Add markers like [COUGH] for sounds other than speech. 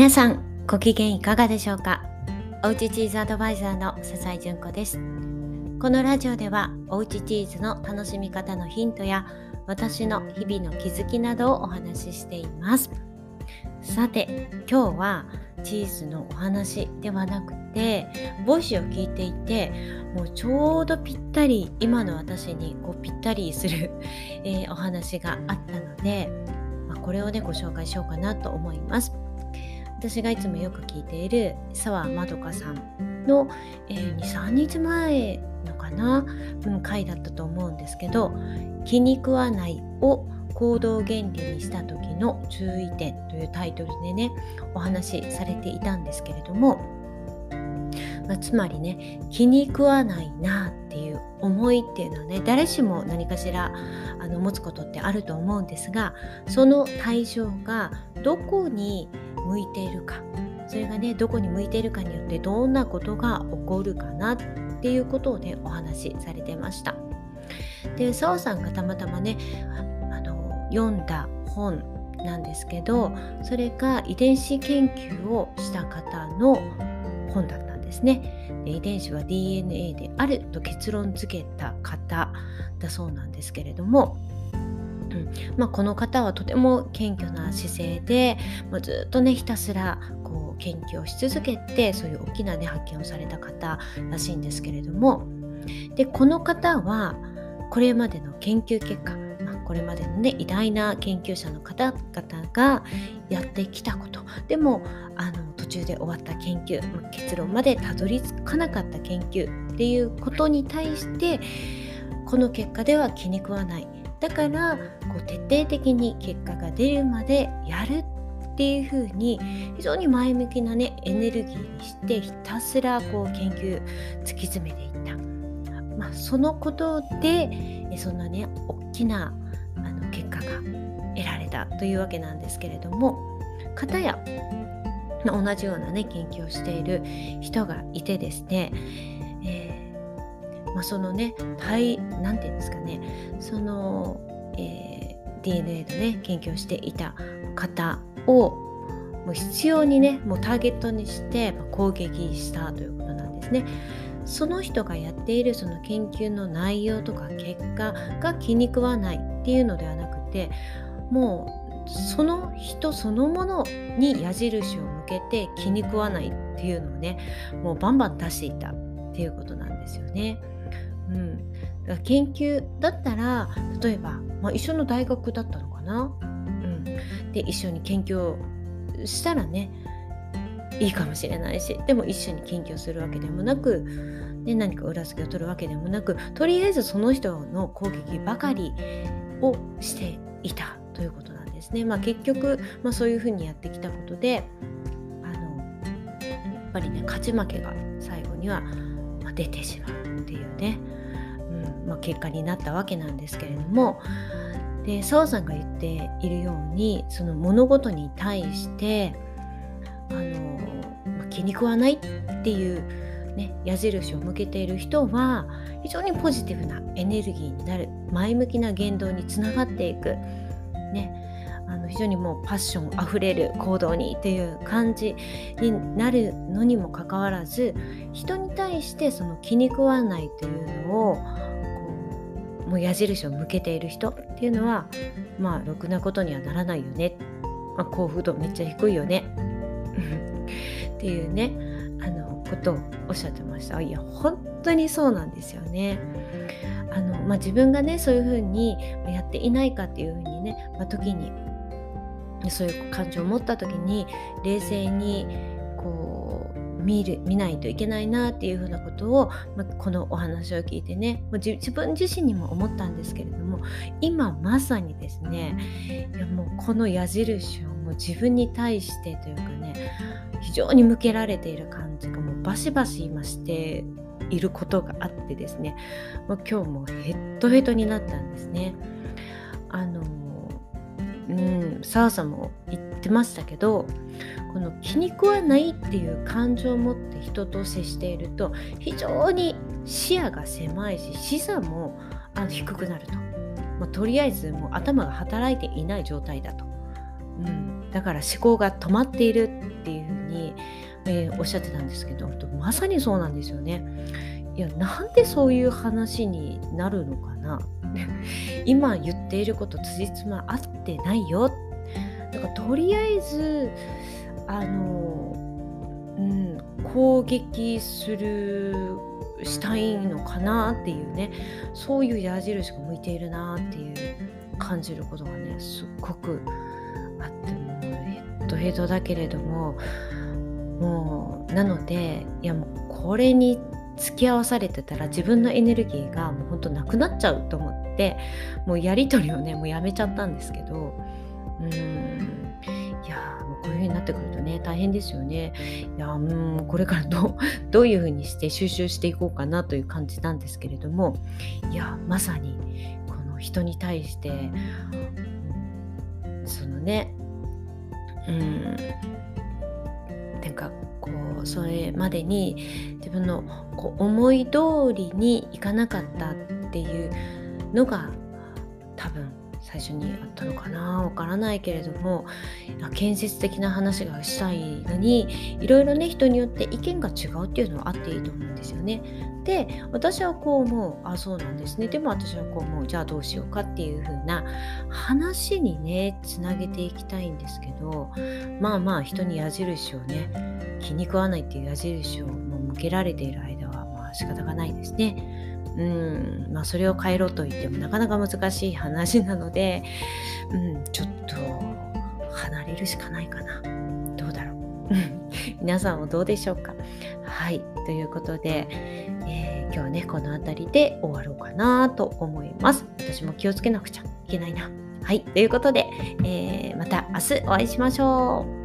皆さんご機嫌いかがでしょうか？おうちチーズアドバイザーの笹井純子です。このラジオではおうちチーズの楽しみ方のヒントや私の日々の気づきなどをお話ししています。さて今日はチーズのお話ではなくてボイスを聞いていてもうちょうどぴったり今の私にこうぴったりする、えー、お話があったので、まあ、これをねご紹介しようかなと思います。私がいつもよく聞いている澤まどかさんの、えー、23日前のかな、うん、回だったと思うんですけど「気に食わない」を行動原理にした時の注意点というタイトルでねお話しされていたんですけれども、まあ、つまりね気に食わないな思いっていうのはね誰しも何かしらあの持つことってあると思うんですがその対象がどこに向いているか。それがねどこに向いているかによってどんなことが起こるかなっていうことをねお話しされてました。で澤さんがたまたまねあの読んだ本なんですけどそれが遺伝子研究をした方の本だった。ですね。遺伝子は DNA であると結論付けた方だそうなんですけれどもうん。まあ、この方はとても謙虚な姿勢で、まあ、ずっとねひたすらこう研究をし続けてそういう大きな、ね、発見をされた方らしいんですけれども。でこの方はこれまでの研究結果これまでのね偉大な研究者の方々がやってきたこと。でもあの途中で終わった研究結論までたどり着かなかった研究っていうことに対してこの結果では気に食わない。だからこう徹底的に結果が出るまでやるっていう風に非常に前向きなねエネルギーにしてひたすらこう研究突き詰めていった、まあ、そのことでそんなね大きな得られたというわけなんですけれども片や同じようなね研究をしている人がいてですね、えーまあ、そのね体なんていうんですかねその、えー、DNA のね研究をしていた方をもう必要にねもうターゲットにして攻撃したということなんですね。その人がやっているその研究の内容とか結果が気に食わないっていうのではなくてもうその人そのものに矢印を向けて気に食わないっていうのをねもうバンバン出していたっていうことなんですよね。うん、だから研究だったら例えば、まあ、一緒の大学だったのかな、うん、で一緒に研究したらねいいかもしれないしでも一緒に研究するわけでもなく、ね、何か裏付けを取るわけでもなくとりあえずその人の攻撃ばかりをしていた。ということなんですね。まあ、結局、まあ、そういうふうにやってきたことであのやっぱりね勝ち負けが最後には出てしまうっていうね。うんまあ、結果になったわけなんですけれどもで澤さんが言っているようにその物事に対してあの、ま、気に食わないっていう、ね、矢印を向けている人は非常にポジティブなエネルギーになる前向きな言動につながっていく。ねあの非常にもうパッションあふれる行動にっていう感じになるのにもかかわらず人に対してその気に食わないというのをもう矢印を向けている人っていうのはまあろくなことにはならないよね、まあ、幸福度めっちゃ低いよね。[LAUGHS] っていうねあのことをおっしゃってました。いや本当にそうなんですよね。あの、まあ、自分がねそういうふうにやっていないかっていうふうにね、まあ、時にそういう感情を持った時に冷静にこう見る見ないといけないなっていうふうなことを、まあ、このお話を聞いてねもう自分自身にも思ったんですけれども今まさにですねいやもうこの矢印をもう自分に対してというかね非常に向けられている感じがもうバシバシ今していることがあってですねもう今日もヘッドヘッドになったんですね。あのうん澤さんも言ってましたけどこの気に食わないっていう感情を持って人と接していると非常に視野が狭いし視座もあの低くなると、まあ、とりあえずもう頭が働いていない状態だと、うん、だから思考が止まっているっ、えー、おっしゃってたんですけどまさにそうなんですよね。いやなんでそういう話になるのかな。[LAUGHS] 今言っていること辻褄合ってないよ。だからとりあえずあの、うん、攻撃するしたいのかなっていうね。そういう矢印が向いているなっていう感じることがねすっごくあってもヘッドヘッドだけれどももうなのでいやもうこれに付き合わされてたら自分のエネルギーがもうほんとなくなっちゃうと思ってもうやり取りをねもうやめちゃったんですけどうーんいやもうこういう風になってくるとね大変ですよね。いやうんこれから [LAUGHS] どどういう風にして収集していこうかなという感じなんですけれどもいやまさにこの人に対してそのねうんなんかこうそれまでに自分のこう思い通りにいかなかったっていうのが多分最初にあったのかな？わからないけれども建設的な話がしたいのにいろいろね人によって意見が違うっていうのはあっていいと思うんですよね。で私はこう思うあそうなんですねでも私はこう思うじゃあどうしようかっていう風な話にねつなげていきたいんですけどまあまあ人に矢印をね気に食わないっていう矢印をもう向けられている間はまあ仕方がないですね。うんまあ、それを変えろと言ってもなかなか難しい話なので、うん、ちょっと離れるしかないかな。どうだろう。[LAUGHS] 皆さんはどうでしょうかはい。ということで、えー、今日はね、この辺りで終わろうかなと思います。私も気をつけなくちゃいけないな。はい。ということで、えー、また明日お会いしましょう。